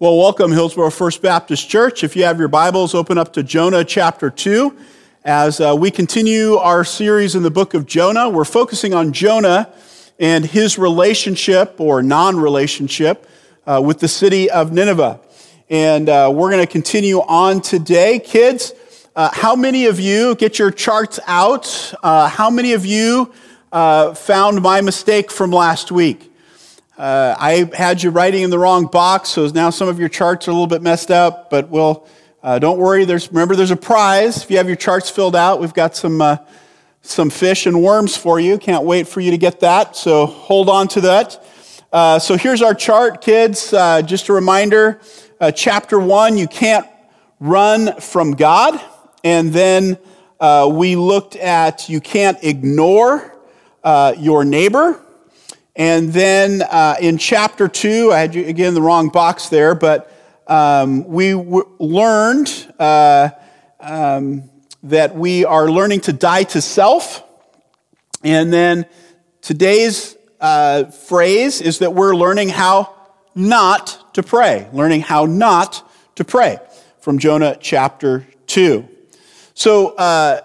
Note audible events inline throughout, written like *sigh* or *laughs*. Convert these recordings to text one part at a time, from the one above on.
Well, welcome, Hillsboro First Baptist Church. If you have your Bibles, open up to Jonah chapter 2. As uh, we continue our series in the book of Jonah, we're focusing on Jonah and his relationship or non relationship uh, with the city of Nineveh. And uh, we're going to continue on today. Kids, uh, how many of you get your charts out? Uh, how many of you uh, found my mistake from last week? Uh, I had you writing in the wrong box, so now some of your charts are a little bit messed up, but we'll, uh, don't worry. There's, remember, there's a prize. If you have your charts filled out, we've got some, uh, some fish and worms for you. Can't wait for you to get that, so hold on to that. Uh, so here's our chart, kids. Uh, just a reminder uh, chapter one, you can't run from God. And then we looked at you can't ignore your neighbor. And then uh, in chapter two, I had you again the wrong box there, but um, we w- learned uh, um, that we are learning to die to self. And then today's uh, phrase is that we're learning how not to pray, learning how not to pray from Jonah chapter 2. So, uh,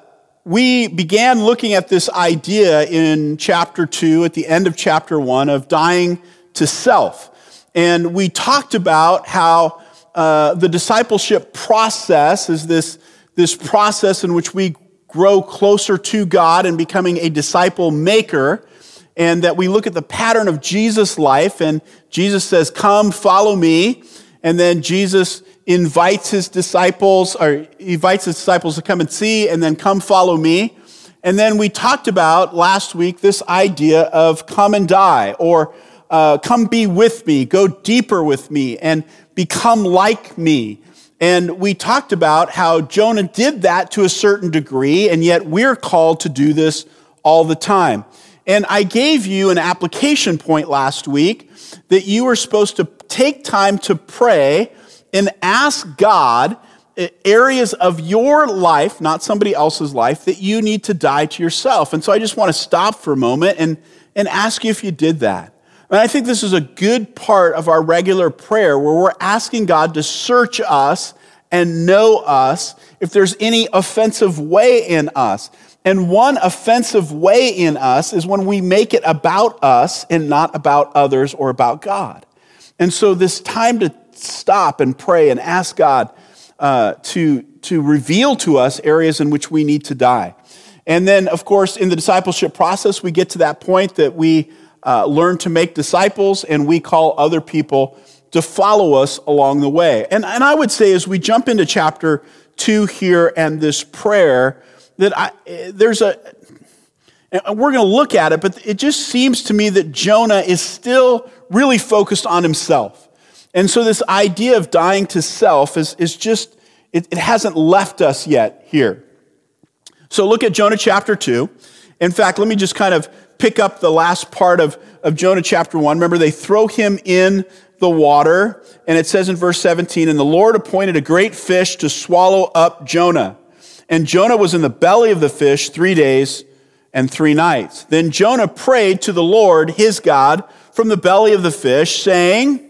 we began looking at this idea in chapter 2, at the end of chapter 1, of dying to self. And we talked about how uh, the discipleship process is this, this process in which we grow closer to God and becoming a disciple maker. And that we look at the pattern of Jesus' life, and Jesus says, Come, follow me. And then Jesus invites his disciples, or invites his disciples to come and see, and then come follow me. And then we talked about last week this idea of come and die, or uh, come be with me, go deeper with me, and become like me. And we talked about how Jonah did that to a certain degree, and yet we're called to do this all the time. And I gave you an application point last week that you were supposed to take time to pray and ask God eh, areas of your life, not somebody else's life, that you need to die to yourself. And so I just want to stop for a moment and, and ask you if you did that. And I think this is a good part of our regular prayer where we're asking God to search us and know us if there's any offensive way in us. And one offensive way in us is when we make it about us and not about others or about God. And so this time to stop and pray and ask God uh, to, to reveal to us areas in which we need to die. And then, of course, in the discipleship process, we get to that point that we uh, learn to make disciples and we call other people to follow us along the way. And, and I would say, as we jump into chapter two here and this prayer, that I, there's a, we're going to look at it, but it just seems to me that Jonah is still really focused on himself. And so this idea of dying to self is, is just, it, it hasn't left us yet here. So look at Jonah chapter 2. In fact, let me just kind of pick up the last part of, of Jonah chapter 1. Remember, they throw him in the water, and it says in verse 17, And the Lord appointed a great fish to swallow up Jonah. And Jonah was in the belly of the fish three days and three nights. Then Jonah prayed to the Lord, his God, from the belly of the fish, saying,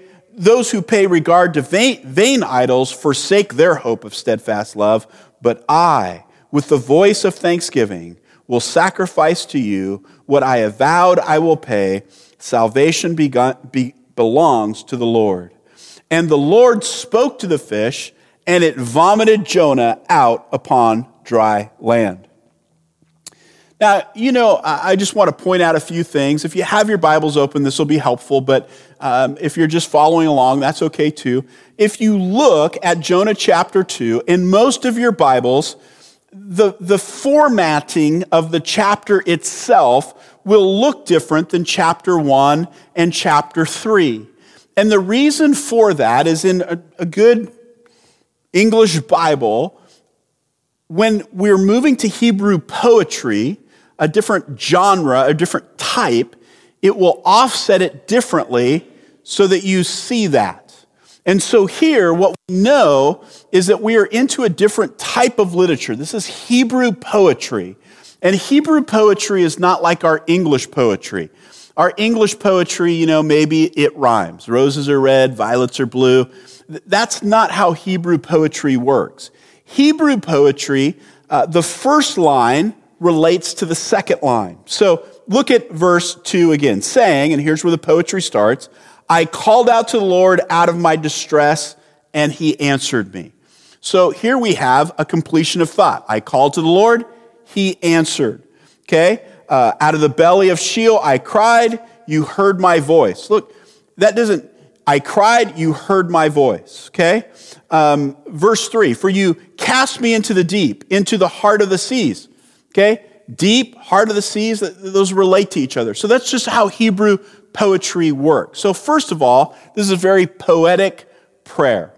those who pay regard to vain, vain, idols forsake their hope of steadfast love, but I, with the voice of thanksgiving, will sacrifice to you what I have vowed I will pay. Salvation begun, be, belongs to the Lord. And the Lord spoke to the fish, and it vomited Jonah out upon dry land. Now, you know, I just want to point out a few things. If you have your Bibles open, this will be helpful, but um, if you're just following along, that's okay too. If you look at Jonah chapter 2, in most of your Bibles, the, the formatting of the chapter itself will look different than chapter 1 and chapter 3. And the reason for that is in a, a good English Bible, when we're moving to Hebrew poetry, a different genre, a different type, it will offset it differently so that you see that. And so here, what we know is that we are into a different type of literature. This is Hebrew poetry. And Hebrew poetry is not like our English poetry. Our English poetry, you know, maybe it rhymes. Roses are red, violets are blue. That's not how Hebrew poetry works. Hebrew poetry, uh, the first line relates to the second line. So look at verse 2 again, saying, and here's where the poetry starts I called out to the Lord out of my distress, and he answered me. So here we have a completion of thought. I called to the Lord, he answered. Okay? Uh, out of the belly of Sheol, I cried, you heard my voice. Look, that doesn't, I cried, you heard my voice. Okay? Um, verse three, for you cast me into the deep, into the heart of the seas. Okay? Deep, heart of the seas, those relate to each other. So that's just how Hebrew poetry work. So, first of all, this is a very poetic prayer.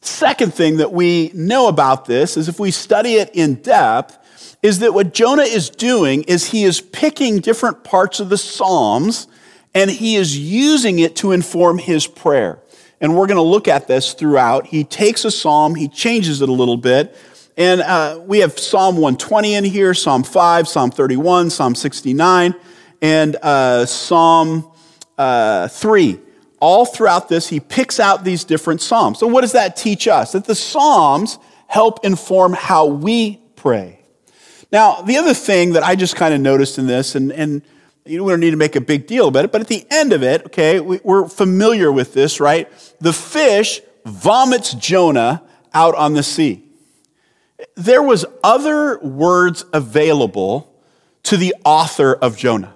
Second thing that we know about this is if we study it in depth, is that what Jonah is doing is he is picking different parts of the Psalms and he is using it to inform his prayer. And we're going to look at this throughout. He takes a psalm, he changes it a little bit, and uh, we have Psalm 120 in here, Psalm 5, Psalm 31, Psalm 69, and uh, Psalm uh, 3. All throughout this, he picks out these different Psalms. So, what does that teach us? That the Psalms help inform how we pray. Now, the other thing that I just kind of noticed in this, and, and you don't need to make a big deal about it, but at the end of it, okay, we, we're familiar with this, right? The fish vomits Jonah out on the sea there was other words available to the author of Jonah.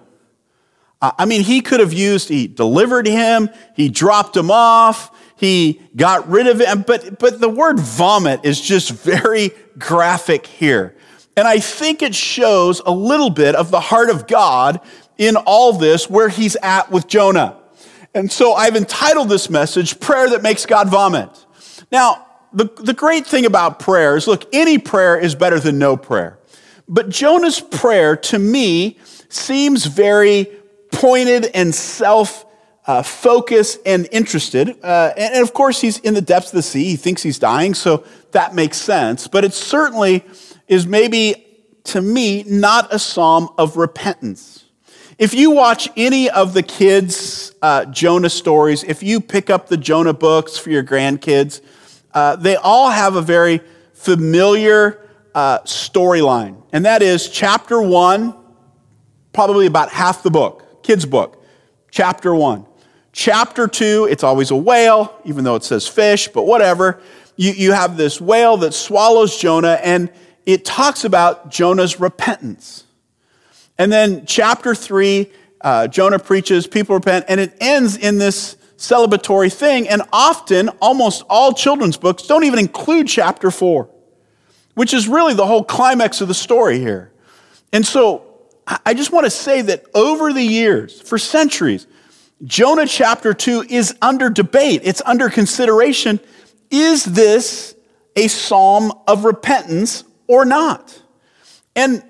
I mean, he could have used, he delivered him, he dropped him off, he got rid of him, but, but the word vomit is just very graphic here. And I think it shows a little bit of the heart of God in all this, where he's at with Jonah. And so I've entitled this message, Prayer That Makes God Vomit. Now, the, the great thing about prayer is look, any prayer is better than no prayer. But Jonah's prayer to me seems very pointed and self uh, focused and interested. Uh, and, and of course, he's in the depths of the sea. He thinks he's dying, so that makes sense. But it certainly is maybe, to me, not a psalm of repentance. If you watch any of the kids' uh, Jonah stories, if you pick up the Jonah books for your grandkids, uh, they all have a very familiar uh, storyline, and that is chapter one, probably about half the book, kids' book, chapter one. Chapter two, it's always a whale, even though it says fish, but whatever. You, you have this whale that swallows Jonah, and it talks about Jonah's repentance. And then chapter three, uh, Jonah preaches, people repent, and it ends in this celebratory thing. And often, almost all children's books don't even include chapter four, which is really the whole climax of the story here. And so I just want to say that over the years, for centuries, Jonah chapter 2 is under debate, it's under consideration. Is this a psalm of repentance or not? And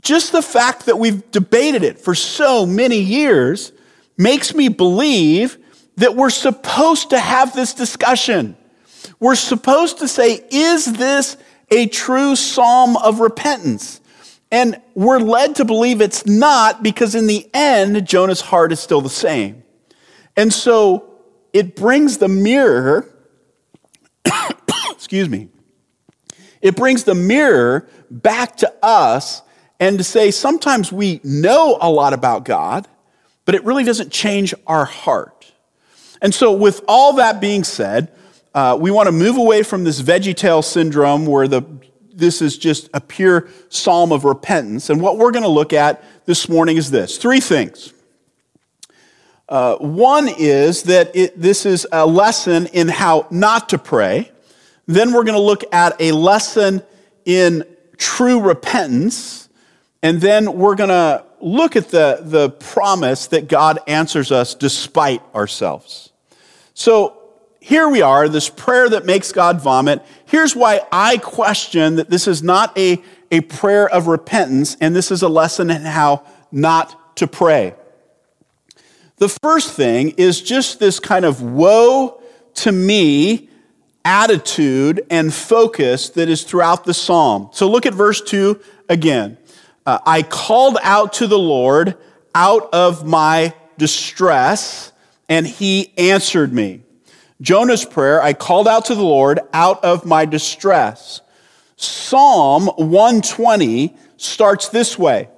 just the fact that we've debated it for so many years makes me believe that we're supposed to have this discussion. We're supposed to say, is this a true psalm of repentance? And we're led to believe it's not because in the end, Jonah's heart is still the same. And so it brings the mirror, *coughs* excuse me, it brings the mirror back to us and to say sometimes we know a lot about God, but it really doesn't change our heart. And so, with all that being said, uh, we want to move away from this VeggieTale syndrome where the, this is just a pure psalm of repentance. And what we're going to look at this morning is this three things. Uh, one is that it, this is a lesson in how not to pray. Then we're going to look at a lesson in true repentance. And then we're going to look at the, the promise that God answers us despite ourselves. So here we are, this prayer that makes God vomit. Here's why I question that this is not a, a prayer of repentance, and this is a lesson in how not to pray. The first thing is just this kind of woe to me attitude and focus that is throughout the psalm. So look at verse 2 again. Uh, I called out to the Lord out of my distress, and he answered me. Jonah's prayer, I called out to the Lord out of my distress. Psalm 120 starts this way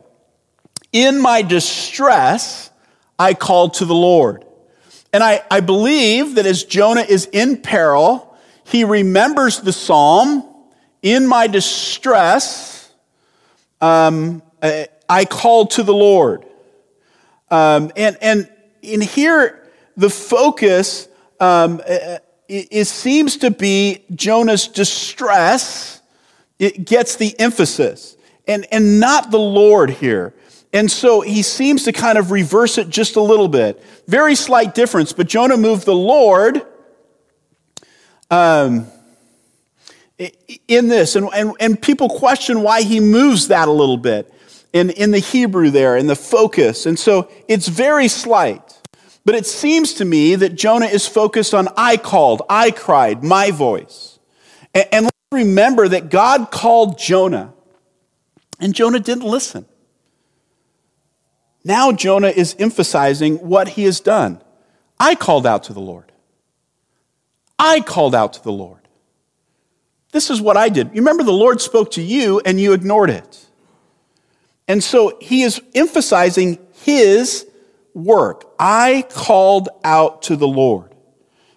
In my distress, I called to the Lord. And I, I believe that as Jonah is in peril, he remembers the psalm In my distress, um, I, called to the Lord. Um, and, and in here, the focus um, it, it seems to be Jonah's distress. It gets the emphasis, and, and not the Lord here. And so he seems to kind of reverse it just a little bit. Very slight difference, but Jonah moved the Lord um, in this. And, and, and people question why he moves that a little bit in, in the Hebrew there, in the focus. And so it's very slight. But it seems to me that Jonah is focused on I called, I cried, my voice. And, and let's remember that God called Jonah, and Jonah didn't listen. Now Jonah is emphasizing what he has done. I called out to the Lord. I called out to the Lord. This is what I did. You remember the Lord spoke to you and you ignored it. And so he is emphasizing his work. I called out to the Lord.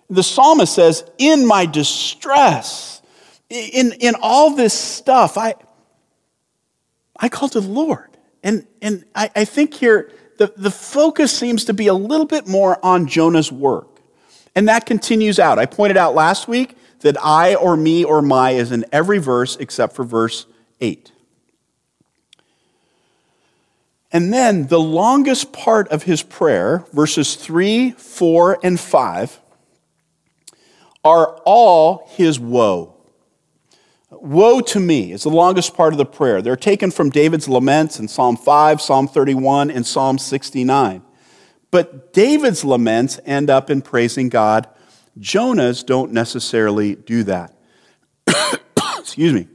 The psalmist says, In my distress, in, in all this stuff, I, I called to the Lord. And, and I, I think here the, the focus seems to be a little bit more on Jonah's work. And that continues out. I pointed out last week that I or me or my is in every verse except for verse 8. And then the longest part of his prayer, verses 3, 4, and 5, are all his woe. Woe to me is the longest part of the prayer. They're taken from David's laments in Psalm 5, Psalm 31, and Psalm 69. But David's laments end up in praising God. Jonah's don't necessarily do that. *coughs* Excuse me.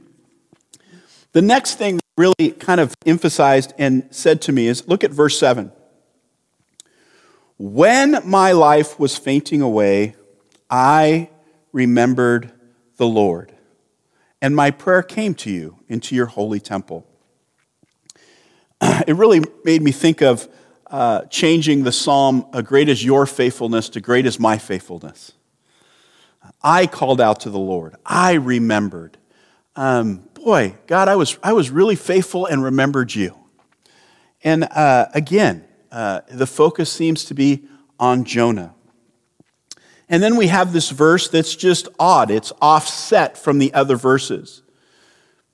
The next thing really kind of emphasized and said to me is look at verse 7. When my life was fainting away, I remembered the Lord, and my prayer came to you into your holy temple. *clears throat* It really made me think of uh, changing the psalm, Great is your faithfulness, to Great is my faithfulness. I called out to the Lord, I remembered. Um, boy, God, I was, I was really faithful and remembered you. And uh, again, uh, the focus seems to be on Jonah. And then we have this verse that's just odd. It's offset from the other verses.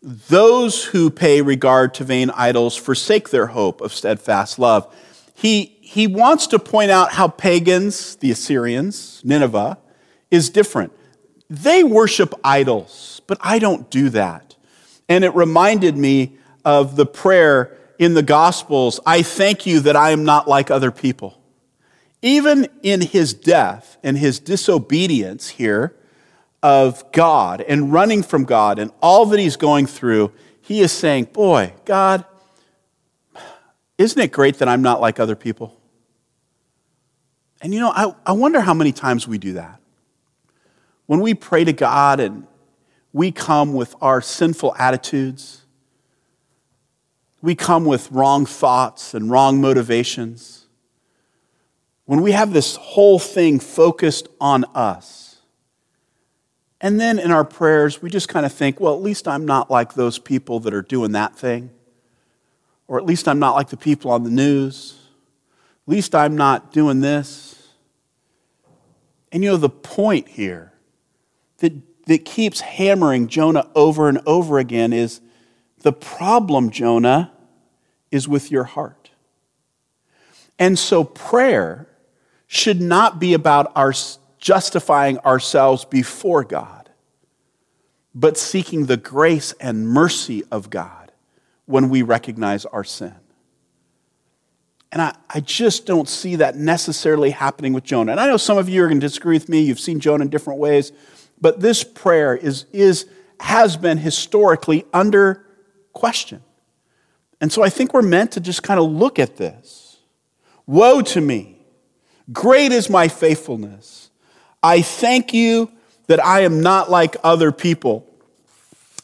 Those who pay regard to vain idols forsake their hope of steadfast love. He, he wants to point out how pagans, the Assyrians, Nineveh, is different. They worship idols, but I don't do that. And it reminded me of the prayer in the Gospels I thank you that I am not like other people. Even in his death and his disobedience here of God and running from God and all that he's going through, he is saying, Boy, God, isn't it great that I'm not like other people? And you know, I, I wonder how many times we do that. When we pray to God and we come with our sinful attitudes. We come with wrong thoughts and wrong motivations. When we have this whole thing focused on us, And then in our prayers, we just kind of think, well, at least I'm not like those people that are doing that thing. Or at least I'm not like the people on the news. At least I'm not doing this. And you know, the point here that, that keeps hammering Jonah over and over again is the problem, Jonah, is with your heart. And so prayer should not be about our justifying ourselves before God, but seeking the grace and mercy of God when we recognize our sin. And I, I just don't see that necessarily happening with Jonah. And I know some of you are going to disagree with me. You've seen Jonah in different ways. But this prayer is, is, has been historically under question. And so I think we're meant to just kind of look at this. Woe to me! Great is my faithfulness. I thank you that I am not like other people.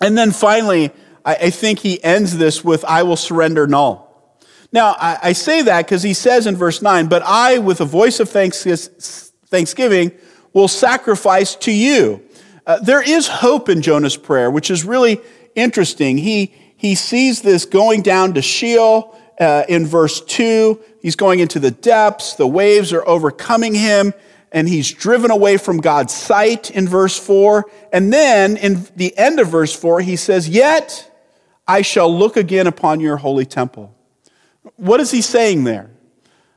And then finally, I, think he ends this with, I will surrender null. Now, I, I say that because he says in verse 9, but I, with a voice of thanksgiving, will sacrifice to you. Uh, there is hope in Jonah's prayer, which is really interesting. He, he sees this going down to Sheol uh, in verse 2. He's going into the depths, the waves are overcoming him, and he's driven away from God's sight in verse 4. And then in the end of verse 4, he says, Yet I shall look again upon your holy temple. What is he saying there?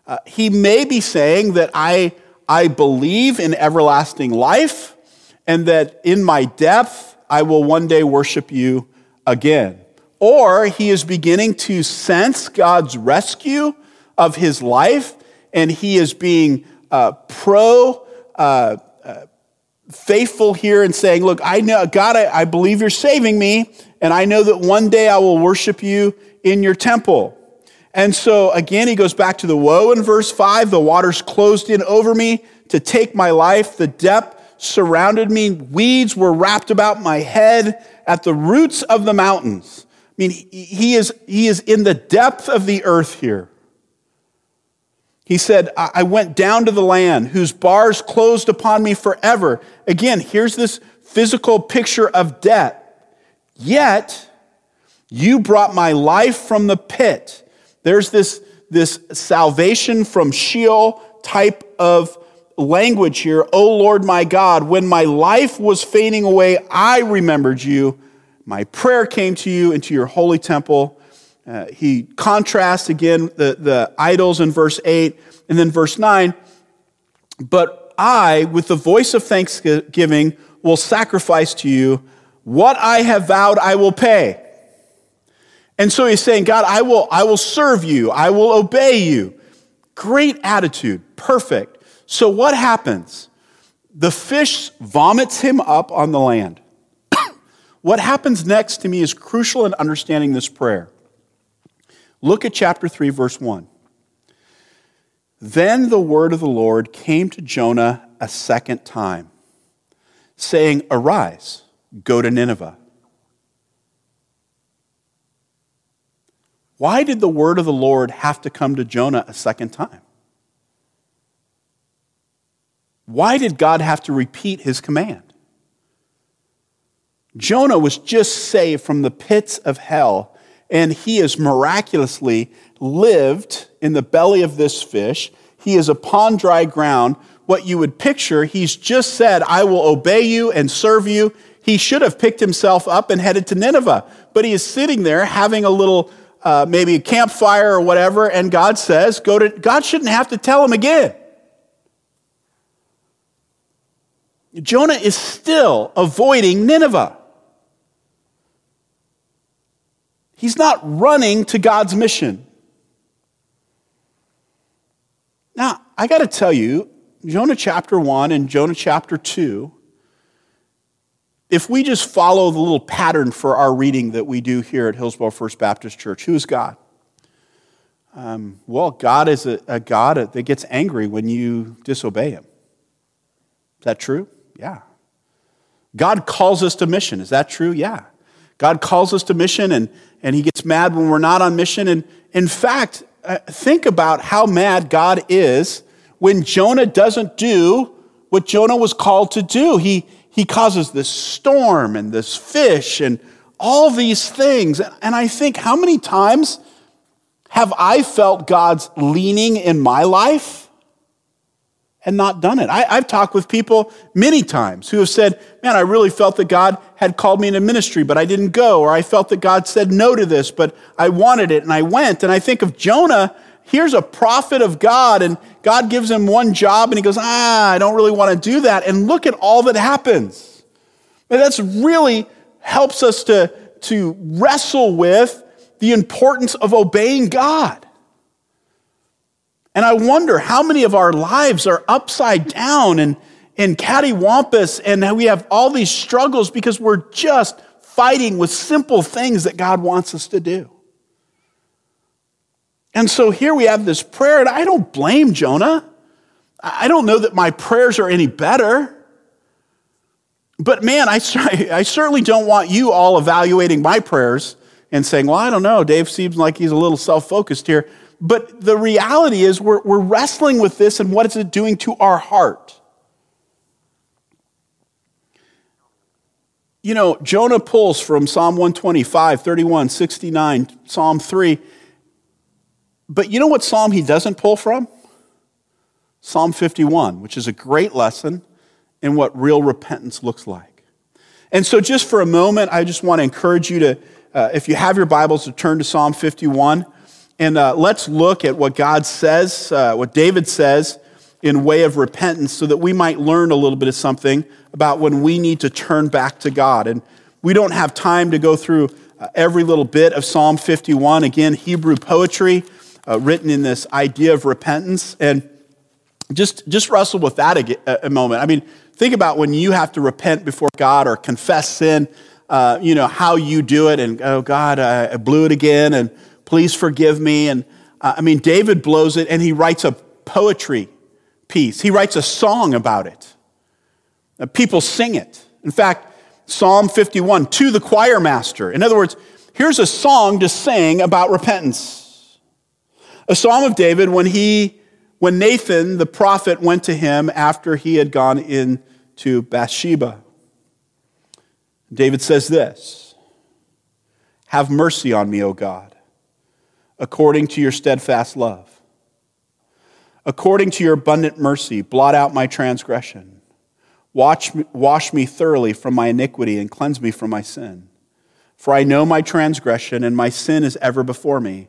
Uh, he may be saying that I, I believe in everlasting life and that in my depth I will one day worship you again. Or he is beginning to sense God's rescue of his life and he is being uh, pro uh, uh, faithful here and saying, Look, I know, God, I, I believe you're saving me, and I know that one day I will worship you in your temple. And so again, he goes back to the woe in verse 5 the waters closed in over me to take my life, the depth surrounded me, weeds were wrapped about my head at the roots of the mountains. I mean, he is, he is in the depth of the earth here. He said, I went down to the land whose bars closed upon me forever. Again, here's this physical picture of death. Yet, you brought my life from the pit there's this, this salvation from Sheol type of language here. Oh Lord my God, when my life was fading away, I remembered you. My prayer came to you into your holy temple. Uh, he contrasts again the, the idols in verse 8 and then verse 9. But I, with the voice of thanksgiving, will sacrifice to you. What I have vowed, I will pay. And so he's saying, God, I will, I will serve you. I will obey you. Great attitude. Perfect. So what happens? The fish vomits him up on the land. *coughs* what happens next to me is crucial in understanding this prayer. Look at chapter 3, verse 1. Then the word of the Lord came to Jonah a second time, saying, Arise, go to Nineveh Why did the word of the Lord have to come to Jonah a second time? Why did God have to repeat his command? Jonah was just saved from the pits of hell, and he has miraculously lived in the belly of this fish. He is upon dry ground. What you would picture, he's just said, I will obey you and serve you. He should have picked himself up and headed to Nineveh, but he is sitting there having a little uh, maybe a campfire or whatever, and God says, go to, God shouldn't have to tell him again. Jonah is still avoiding Nineveh. He's not running to God's mission. Now, I got to tell you, Jonah chapter 1 and Jonah chapter 2 if we just follow the little pattern for our reading that we do here at Hillsboro First Baptist Church, who is God? Um, well, God is a, a, God that gets angry when you disobey Him. Is that true? Yeah. God calls us to mission. Is that true? Yeah. God calls us to mission and, and He gets mad when we're not on mission. And in fact, uh, think about how mad God is when Jonah doesn't do what Jonah was called to do. He, he causes this storm and this fish and all these things. And I think, how many times have I felt God's leaning in my life? and not done it. I, have talked with people many times who have said, Man, I really felt that God had called me into ministry, but I didn't go. Or I felt that God said no to this, but I wanted it and I went. And I think of Jonah, here's a prophet of God, and God gives him one job, and he goes, Ah, I don't really want to do that. And look at all that happens. And that's really helps us to, to wrestle with the importance of obeying God. And I wonder how many of our lives are upside down and, and cattywampus, and we have all these struggles because we're just fighting with simple things that God wants us to do. And so here we have this prayer, and I don't blame Jonah. I don't know that my prayers are any better. But man, I, *laughs* I certainly don't want you all evaluating my prayers and saying, well, I don't know, Dave seems like he's a little self focused here. But the reality is, we're, we're wrestling with this and what is it doing to our heart? You know, Jonah pulls from Psalm 125, 31, 69, Psalm 3. But you know what psalm he doesn't pull from? Psalm 51, which is a great lesson in what real repentance looks like. And so, just for a moment, I just want to encourage you to, uh, if you have your Bibles, to turn to Psalm 51. And uh, let's look at what God says, uh, what David says in way of repentance, so that we might learn a little bit of something about when we need to turn back to God. And we don't have time to go through uh, every little bit of Psalm 51. Again, Hebrew poetry uh, written in this idea of repentance. And just, just wrestle with that a, a, moment. I mean, think about when you have to repent before God or confess sin, uh, you know, how you do it. And, oh, God, I blew it again. And, Please forgive me. And uh, I mean, David blows it and he writes a poetry piece, he writes a song about it. Uh, people sing it. In fact, Psalm 51 to the choir master. In other words, here's a song to sing about repentance. A psalm of David when he when Nathan the prophet went to him after he had gone in to Bathsheba. David says this, "Have mercy on me, O God, according to your steadfast love. According to your abundant mercy, blot out my transgression. Me, wash me thoroughly from my iniquity and cleanse me from my sin. For I know my transgression, and my sin is ever before me.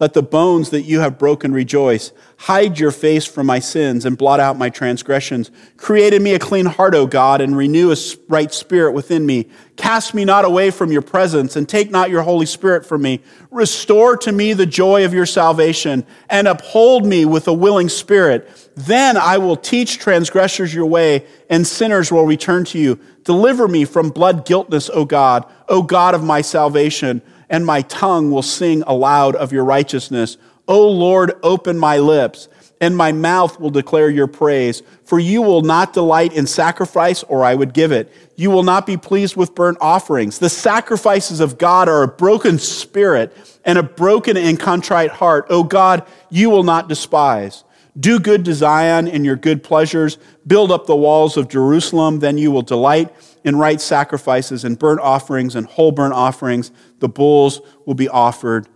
Let the bones that you have broken rejoice. Hide your face from my sins and blot out my transgressions. Create in me a clean heart, O God, and renew a right spirit within me. Cast me not away from your presence and take not your Holy Spirit from me. Restore to me the joy of your salvation and uphold me with a willing spirit. Then I will teach transgressors your way and sinners will return to you. Deliver me from blood guiltness, O God, O God of my salvation and my tongue will sing aloud of your righteousness. O Lord, open my lips, and my mouth will declare your praise. For you will not delight in sacrifice, or I would give it. You will not be pleased with burnt offerings. The sacrifices of God are a broken spirit and a broken and contrite heart. O God, you will not despise. Do good to Zion in your good pleasures. Build up the walls of Jerusalem. Then you will delight in right sacrifices and burnt offerings and whole burnt offerings. The bulls will be offered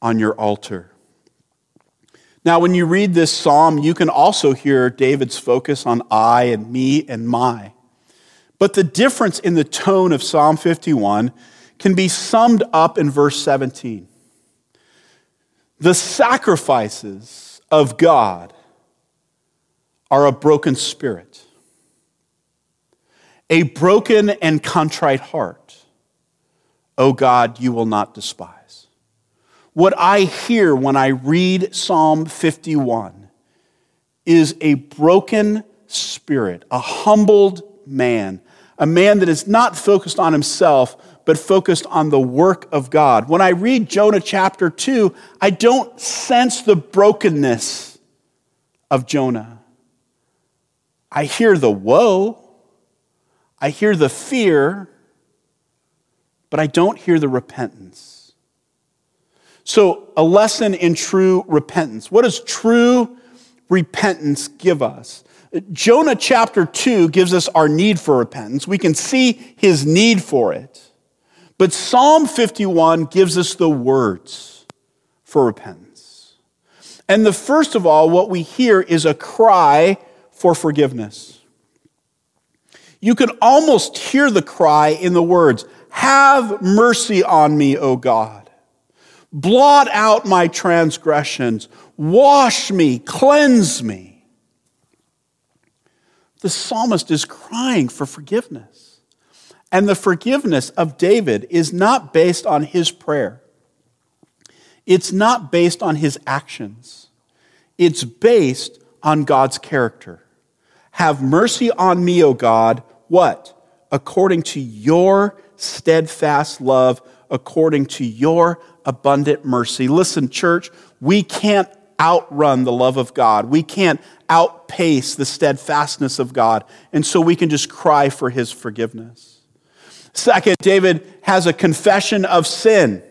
on your altar. Now, when you read this psalm, you can also hear David's focus on I and me and my. But the difference in the tone of Psalm 51 can be summed up in verse 17. The sacrifices of God are a broken spirit a broken and contrite heart, O God, you will not despise. What I hear when I read Psalm 51 is a broken spirit, a humbled man, a man that is not focused on himself, but focused on the work of God. When I read Jonah chapter 2, I don't sense the brokenness of Jonah. I hear the woe, I hear the fear, but I don't hear the repentance. So, a lesson in true repentance. What does true repentance give us? Jonah chapter 2 gives us our need for repentance. We can see his need for it. But Psalm 51 gives us the words for repentance. And the first of all, what we hear is a cry for forgiveness. You can almost hear the cry in the words, Have mercy on me, O God. Blot out my transgressions. Wash me, cleanse me. The psalmist is crying for forgiveness. And the forgiveness of David is not based on his prayer, it's not based on his actions, it's based on God's character. Have mercy on me, O God. What? According to your steadfast love, according to your abundant mercy. Listen, church, we can't outrun the love of God. We can't outpace the steadfastness of God. And so we can just cry for his forgiveness. Second, David has a confession of sin.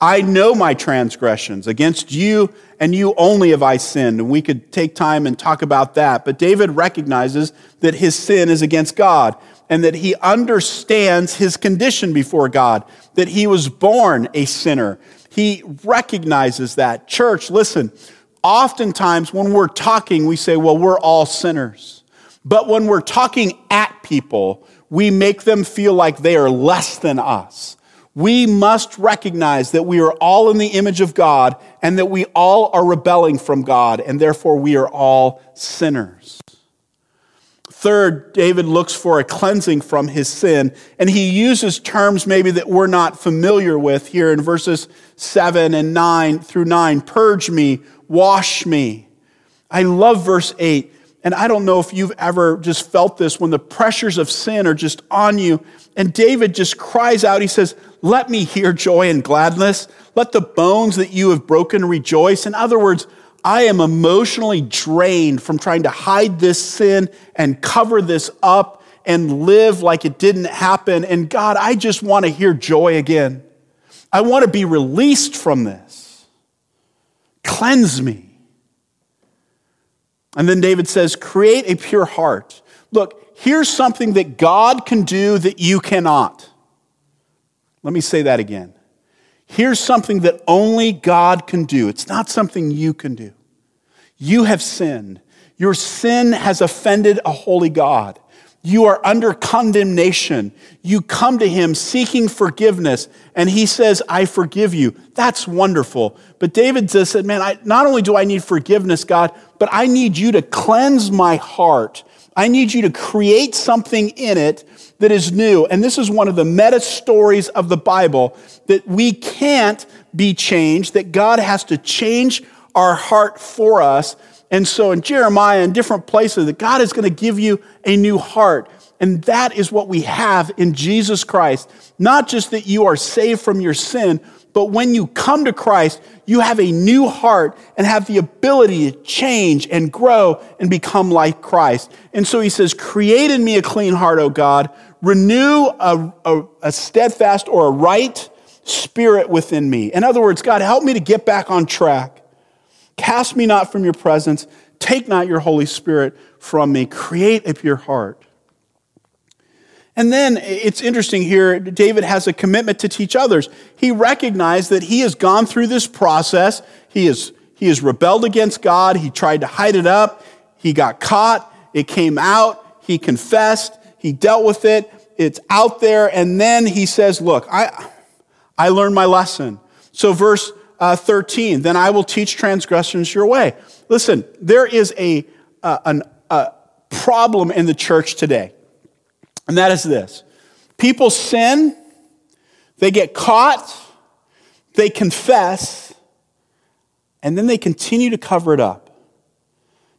I know my transgressions. Against you and you only have I sinned. And we could take time and talk about that. But David recognizes that his sin is against God and that he understands his condition before God, that he was born a sinner. He recognizes that. Church, listen, oftentimes when we're talking, we say, well, we're all sinners. But when we're talking at people, we make them feel like they are less than us. We must recognize that we are all in the image of God and that we all are rebelling from God, and therefore we are all sinners. Third, David looks for a cleansing from his sin, and he uses terms maybe that we're not familiar with here in verses 7 and 9 through 9. Purge me, wash me. I love verse 8. And I don't know if you've ever just felt this when the pressures of sin are just on you. And David just cries out, he says, Let me hear joy and gladness. Let the bones that you have broken rejoice. In other words, I am emotionally drained from trying to hide this sin and cover this up and live like it didn't happen. And God, I just want to hear joy again. I want to be released from this. Cleanse me. And then David says, Create a pure heart. Look, here's something that God can do that you cannot. Let me say that again. Here's something that only God can do. It's not something you can do. You have sinned. Your sin has offended a holy God. You are under condemnation. You come to him seeking forgiveness, and he says, I forgive you. That's wonderful. But David just said, Man, I, not only do I need forgiveness, God, but I need you to cleanse my heart. I need you to create something in it that is new. And this is one of the meta stories of the Bible that we can't be changed, that God has to change our heart for us. And so in Jeremiah and different places, that God is going to give you a new heart. And that is what we have in Jesus Christ. Not just that you are saved from your sin, but when you come to Christ, you have a new heart and have the ability to change and grow and become like Christ. And so he says, Create in me a clean heart, O God. Renew a, a, a steadfast or a right spirit within me. In other words, God, help me to get back on track. Cast me not from your presence. Take not your Holy Spirit from me. Create a pure heart. And then it's interesting here, David has a commitment to teach others. He recognized that he has gone through this process. He has, he has rebelled against God. He tried to hide it up. He got caught. It came out. He confessed. He dealt with it. It's out there. And then he says, Look, I, I learned my lesson. So, verse uh, 13, then I will teach transgressions your way. Listen, there is a, uh, an, a problem in the church today. And that is this people sin, they get caught, they confess, and then they continue to cover it up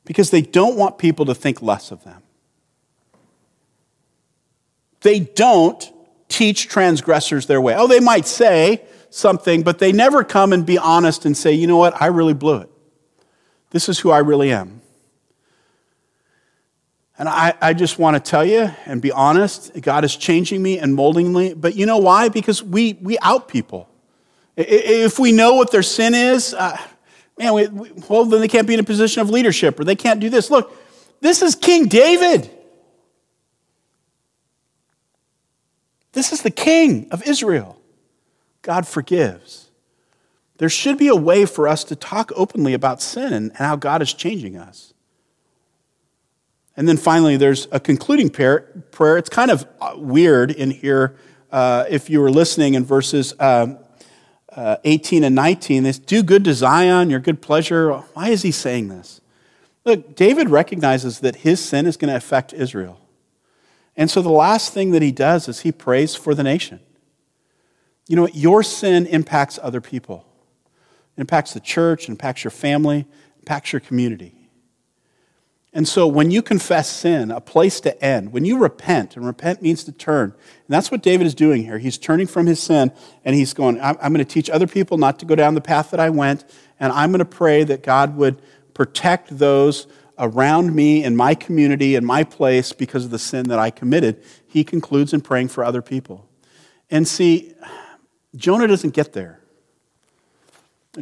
because they don't want people to think less of them. They don't teach transgressors their way. Oh, they might say something, but they never come and be honest and say, you know what, I really blew it. This is who I really am. And I, I just want to tell you and be honest, God is changing me and molding me. But you know why? Because we, we out people. If we know what their sin is, uh, man, we, we, well, then they can't be in a position of leadership or they can't do this. Look, this is King David. This is the king of Israel. God forgives. There should be a way for us to talk openly about sin and how God is changing us. And then finally, there's a concluding prayer. It's kind of uh, weird in here. Uh, if you were listening in verses um, uh, 18 and 19, this do good to Zion, your good pleasure. Why is he saying this? Look, David recognizes that his sin is going to affect Israel. And so the last thing that he does is he prays for the nation. You know, what? your sin impacts other people. It impacts the church, impacts your family, impacts your community. And so when you confess sin, a place to end, when you repent, and repent means to turn, and that's what David is doing here. He's turning from his sin and he's going, I'm, I'm going to teach other people not to go down the path that I went, and I'm going to pray that God would protect those around me in my community in my place because of the sin that I committed. He concludes in praying for other people. And see, Jonah doesn't get there.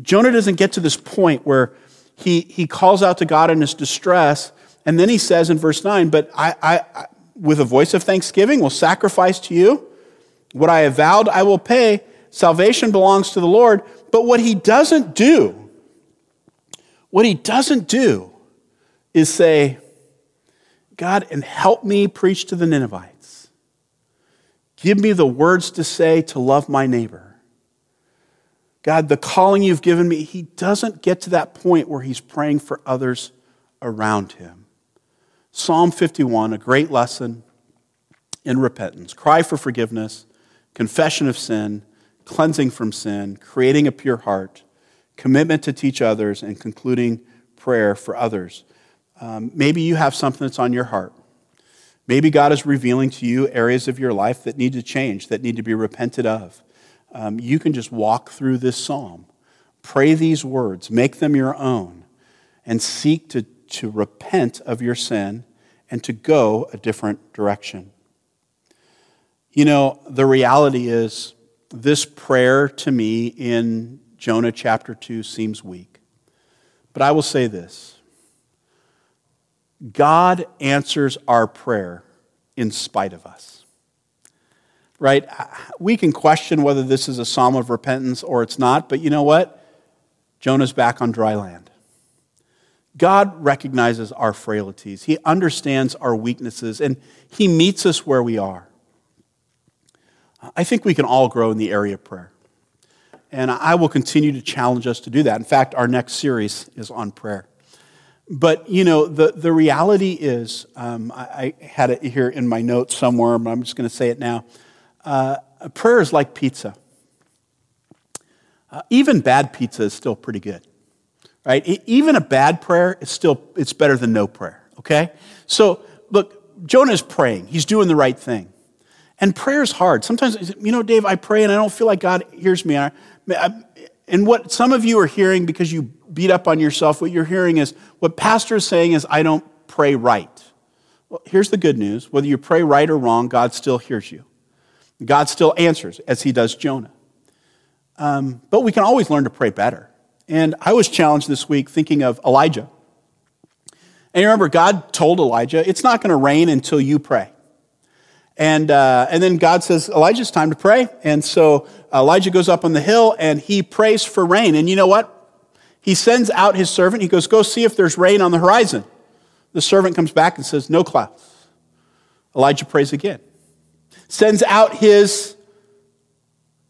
Jonah doesn't get to this point where he, he calls out to God in his distress and then he says in verse 9, But I, I, with a voice of thanksgiving, will sacrifice to you. What I have vowed, I will pay. Salvation belongs to the Lord. But what he doesn't do, what he doesn't do is say, God, and help me preach to the Ninevites. Give me the words to say to love my neighbor. God, the calling you've given me, he doesn't get to that point where he's praying for others around him. Psalm 51, a great lesson in repentance. Cry for forgiveness, confession of sin, cleansing from sin, creating a pure heart, commitment to teach others, and concluding prayer for others. Um, maybe you have something that's on your heart. Maybe God is revealing to you areas of your life that need to change, that need to be repented of. Um, you can just walk through this psalm, pray these words, make them your own, and seek to, to repent of your sin and to go a different direction. You know, the reality is, this prayer to me in Jonah chapter 2 seems weak. But I will say this God answers our prayer in spite of us. Right? We can question whether this is a psalm of repentance or it's not, but you know what? Jonah's back on dry land. God recognizes our frailties, He understands our weaknesses, and He meets us where we are. I think we can all grow in the area of prayer. And I will continue to challenge us to do that. In fact, our next series is on prayer. But, you know, the, the reality is, um, I, I, had it here in my notes somewhere, but I'm just going to say it now. Uh, prayer is like pizza. Uh, even bad pizza is still pretty good right? Even a bad prayer is still, it's better than no prayer, okay? So, look, Jonah's praying. He's doing the right thing. And prayer is hard. Sometimes, you know, Dave, I pray and I don't feel like God hears me. And what some of you are hearing because you beat up on yourself, what you're hearing is what pastor is saying is, I don't pray right. Well, here's the good news whether you pray right or wrong, God still hears you. God still answers, as he does Jonah. Um, but we can always learn to pray better. And I was challenged this week thinking of Elijah. And you remember, God told Elijah, it's not going to rain until you pray. And, uh, and then God says, Elijah, it's time to pray. And so Elijah goes up on the hill and he prays for rain. And you know what? He sends out his servant. He goes, Go see if there's rain on the horizon. The servant comes back and says, No clouds. Elijah prays again. Sends out his,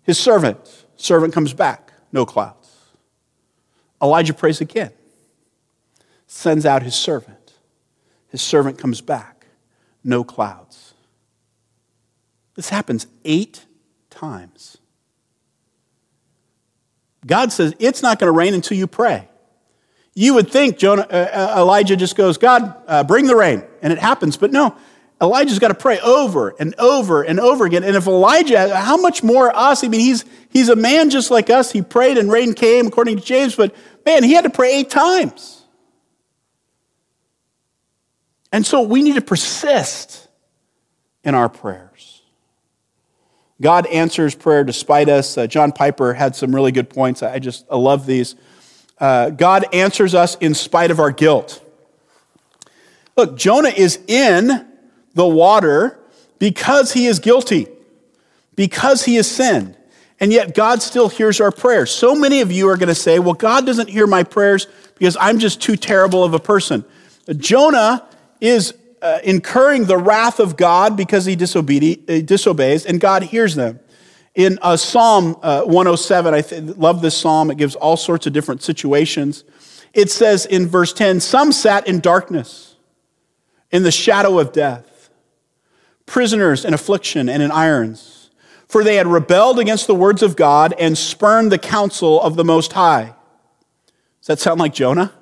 his servant. Servant comes back, no clouds. Elijah prays again, sends out his servant. His servant comes back, no clouds. This happens eight times. God says, It's not going to rain until you pray. You would think Jonah, uh, uh, Elijah just goes, God, uh, bring the rain. And it happens. But no, Elijah's got to pray over and over and over again. And if Elijah, how much more us? I mean, he's, he's a man just like us. He prayed and rain came, according to James, but man, he had to pray eight times. And so we need to persist in our prayers. God answers prayer despite us. Uh, John Piper had some really good points. I just I love these. Uh, God answers us in spite of our guilt. Look, Jonah is in the water because he is guilty, because he has sinned. And yet God still hears our prayers. So many of you are going to say, well, God doesn't hear my prayers because I'm just too terrible of a person. Jonah is uh, incurring the wrath of God because he uh, disobeys, and God hears them. In uh, Psalm uh, 107, I th- love this psalm. It gives all sorts of different situations. It says in verse 10 Some sat in darkness, in the shadow of death prisoners in affliction and in irons, for they had rebelled against the words of God and spurned the counsel of the Most High. Does that sound like Jonah?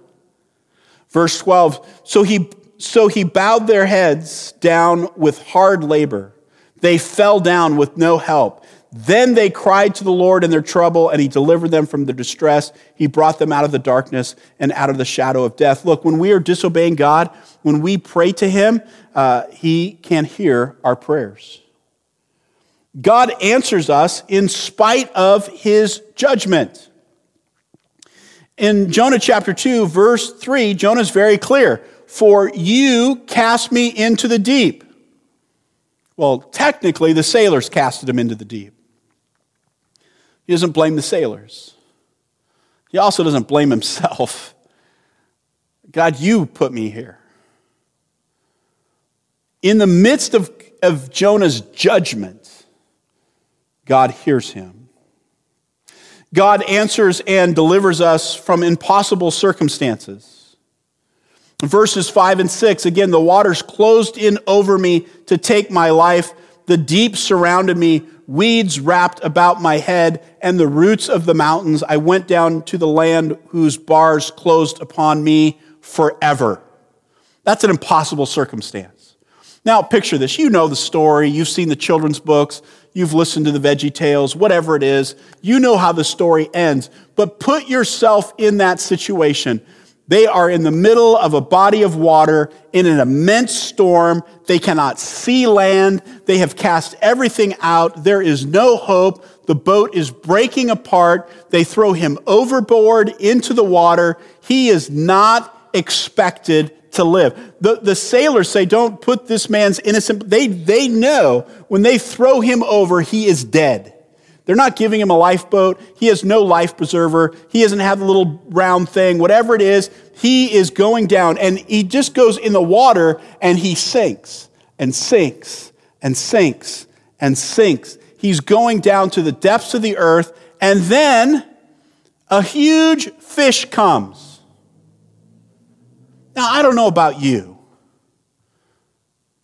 Verse 12 So he, so he bowed their heads down with hard labor. They fell down with no help. Then they cried to the Lord in their trouble, and He delivered them from their distress. He brought them out of the darkness and out of the shadow of death. Look, when we are disobeying God, when we pray to Him, uh, He can hear our prayers. God answers us in spite of His judgment. In Jonah chapter 2, verse 3, Jonah is very clear For you cast me into the deep. Well, technically, the sailors casted him into the deep. He doesn't blame the sailors. He also doesn't blame himself. God, you put me here. In the midst of, of Jonah's judgment, God hears him. God answers and delivers us from impossible circumstances. Verses 5 and 6 again, the waters closed in over me to take my life, the deep surrounded me weeds wrapped about my head, and the roots of the mountains. I went down to the land whose bars closed upon me forever. That's an impossible circumstance. Now, picture this. You know the story. You've seen the children's books. You've listened to the Veggie Tales, whatever it is. You know how the story ends. But put yourself in that situation. They are in the middle of a body of water in an immense storm. They cannot see land. They have cast everything out. There is no hope. The boat is breaking apart. They throw him overboard into the water. He is not expected to live. The, the sailors say, don't put this man's innocent. They, they know when they throw him over, he is dead. They're not giving him a lifeboat. He has no life preserver. He doesn't have the little round thing. Whatever it is, he is going down and he just goes in the water and he sinks and sinks and sinks and sinks. He's going down to the depths of the earth and then a huge fish comes. Now, I don't know about you,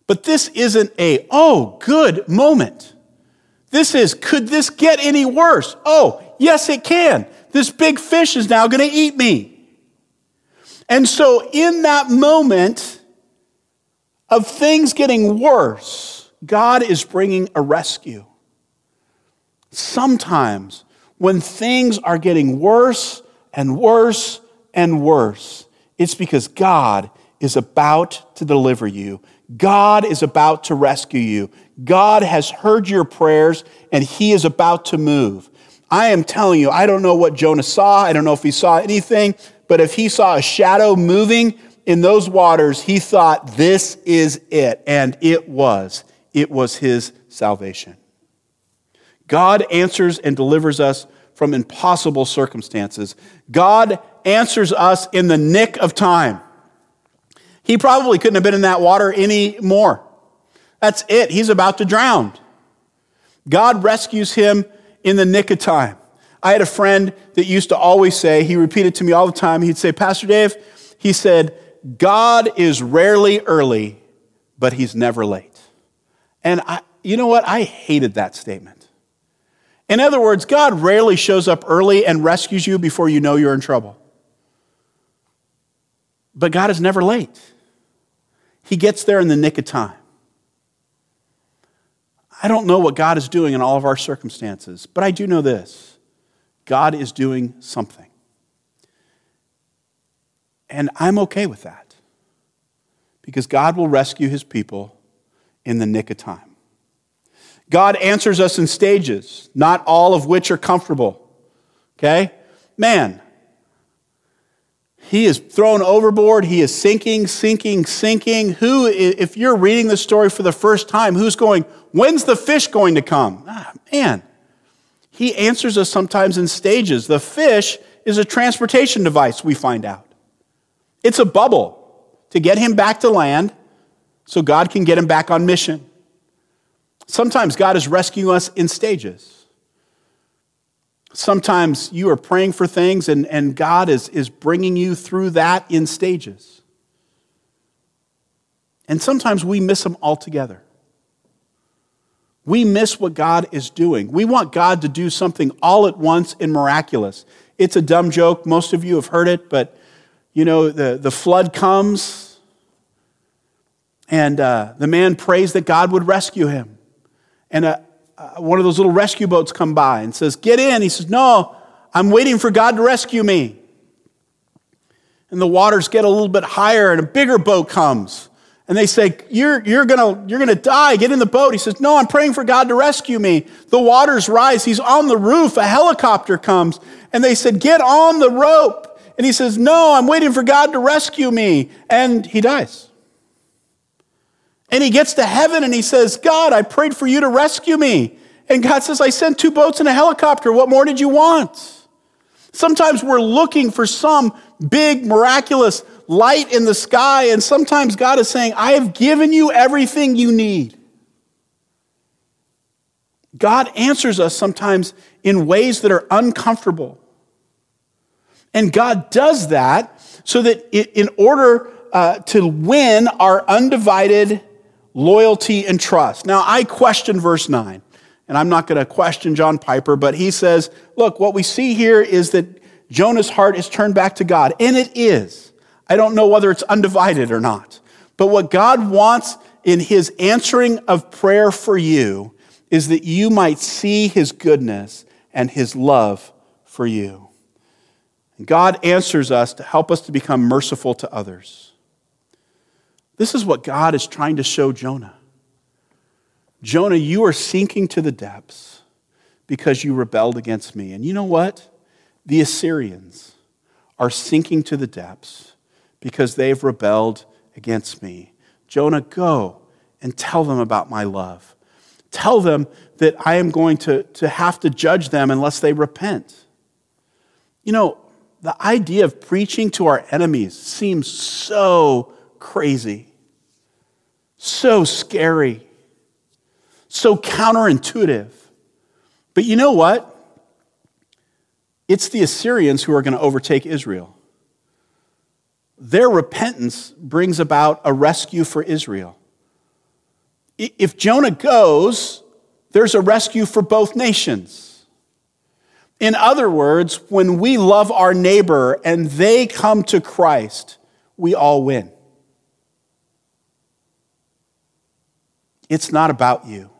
but this isn't a, oh, good moment. This is, could this get any worse? Oh, yes, it can. This big fish is now going to eat me. And so, in that moment of things getting worse, God is bringing a rescue. Sometimes, when things are getting worse and worse and worse, it's because God is about to deliver you. God is about to rescue you. God has heard your prayers and he is about to move. I am telling you, I don't know what Jonah saw. I don't know if he saw anything, but if he saw a shadow moving in those waters, he thought, this is it. And it was. It was his salvation. God answers and delivers us from impossible circumstances. God answers us in the nick of time. He probably couldn't have been in that water any more. That's it. He's about to drown. God rescues him in the nick of time. I had a friend that used to always say, he repeated to me all the time, he'd say, Pastor Dave, he said, God is rarely early, but he's never late. And I, you know what? I hated that statement. In other words, God rarely shows up early and rescues you before you know you're in trouble. But God is never late. He gets there in the nick of time. I don't know what God is doing in all of our circumstances, but I do know this God is doing something. And I'm okay with that because God will rescue his people in the nick of time. God answers us in stages, not all of which are comfortable. Okay? Man, he is thrown overboard. He is sinking, sinking, sinking. Who, if you're reading the story for the first time, who's going, when's the fish going to come? Ah, man, he answers us sometimes in stages. The fish is a transportation device, we find out. It's a bubble to get him back to land so God can get him back on mission. Sometimes God is rescuing us in stages. Sometimes you are praying for things and, and God is, is bringing you through that in stages. And sometimes we miss them altogether. We miss what God is doing. We want God to do something all at once and miraculous. It's a dumb joke. Most of you have heard it, but you know, the, the flood comes and uh, the man prays that God would rescue him. And a, Uh, one of those little rescue boats come by and says, Get in. He says, No, I'm waiting for God to rescue me. And the waters get a little bit higher, and a bigger boat comes. And they say, You're, you're going you're gonna die. Get in the boat. He says, No, I'm praying for God to rescue me. The waters rise. He's on the roof. A helicopter comes. And they said, Get on the rope. And he says, No, I'm waiting for God to rescue me. And he dies. And he gets to heaven and he says, God, I prayed for you to rescue me. And God says, I sent two boats and a helicopter. What more did you want? Sometimes we're looking for some big, miraculous light in the sky. And sometimes God is saying, I have given you everything you need. God answers us sometimes in ways that are uncomfortable. And God does that so that in order uh, to win our undivided loyalty and trust. Now, I question verse 9, and I'm not going to question John Piper, but he says, look, what we see here is that Jonah's heart is turned back to God, and it is. I don't know whether it's undivided or not. But what God wants in his answering of prayer for you is that you might see his goodness and his love for you. God answers us to help us to become merciful to others. This is what God is trying to show Jonah. Jonah, you are sinking to the depths because you rebelled against me. And you know what? The Assyrians are sinking to the depths because they've rebelled against me. Jonah, go and tell them about my love. Tell them that I am going to, to have to judge them unless they repent. You know, the idea of preaching to our enemies seems so crazy. So scary. So counterintuitive. But you know what? It's the Assyrians who are going to overtake Israel. Their repentance brings about a rescue for Israel. If Jonah goes, there's a rescue for both nations. In other words, when we love our neighbor and they come to Christ, we all win. It's not about you.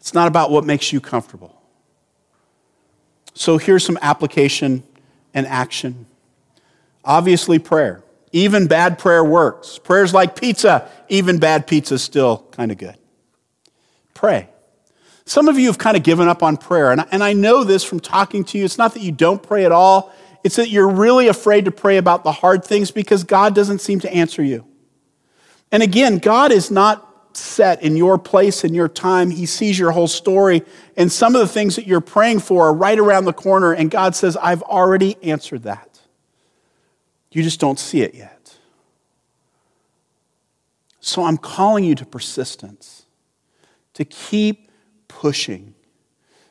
It's not about what makes you comfortable. So here's some application and action. Obviously, prayer. Even bad prayer works. Prayer's like pizza. Even bad pizza is still kind of good. Pray. Some of you have kind of given up on prayer, and I, and I know this from talking to you. It's not that you don't pray at all, it's that you're really afraid to pray about the hard things because God doesn't seem to answer you. And again, God is not set in your place in your time. He sees your whole story. And some of the things that you're praying for are right around the corner. And God says, I've already answered that. You just don't see it yet. So I'm calling you to persistence, to keep pushing,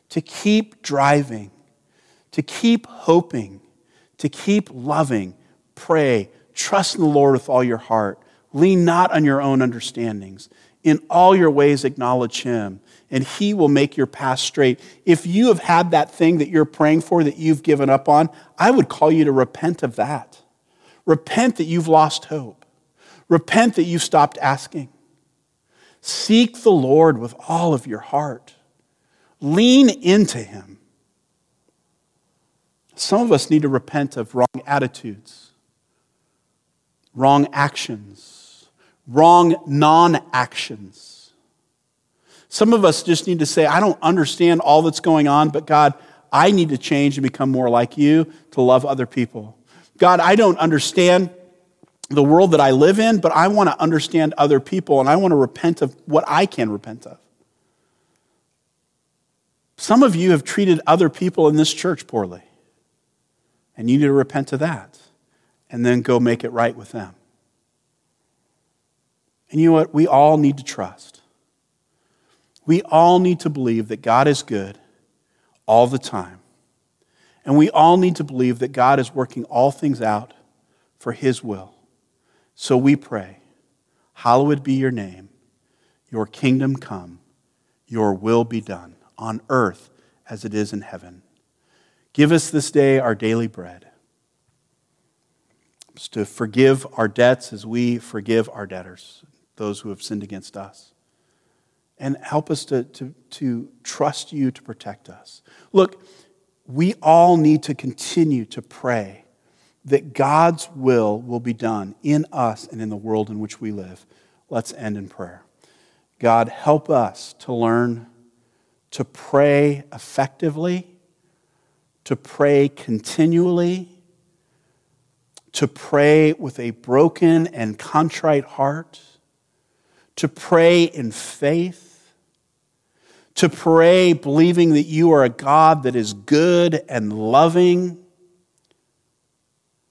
to keep driving, to keep hoping, to keep loving. Pray, trust in the Lord with all your heart. Lean not on your own understandings. In all your ways, acknowledge him, and he will make your path straight. If you have had that thing that you're praying for that you've given up on, I would call you to repent of that. Repent that you've lost hope. Repent that you've stopped asking. Seek the Lord with all of your heart. Lean into Him. Some of us need to repent of wrong attitudes, wrong actions, wrong non actions. Some of us just need to say, I don't understand all that's going on, but God, I need to change and become more like you to love other people. God, I don't understand the world that I live in, but I want to understand other people and I want to repent of what I can repent of. Some of you have treated other people in this church poorly, and you need to repent of that and then go make it right with them. And you know what? We all need to trust. We all need to believe that God is good all the time. And we all need to believe that God is working all things out for His will. So we pray, Hallowed be your name, your kingdom come, your will be done on earth as it is in heaven. Give us this day our daily bread. To forgive our debts as we forgive our debtors, those who have sinned against us. And help us to, to, to trust you to protect us. Look, we all need to continue to pray that God's will will be done in us and in the world in which we live. Let's end in prayer. God, help us to learn to pray effectively, to pray continually, to pray with a broken and contrite heart, to pray in faith, to pray believing that you are a God that is good and loving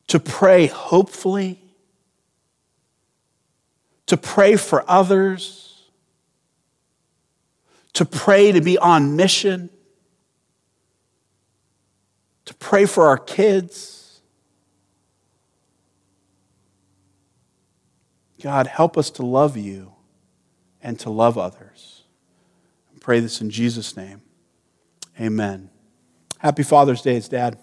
to pray hopefully, to pray for others, to pray to be on mission, to pray for our kids. God, help us to love you and to love others. I pray this in Jesus' name. Amen. Happy Father's Day, Dad.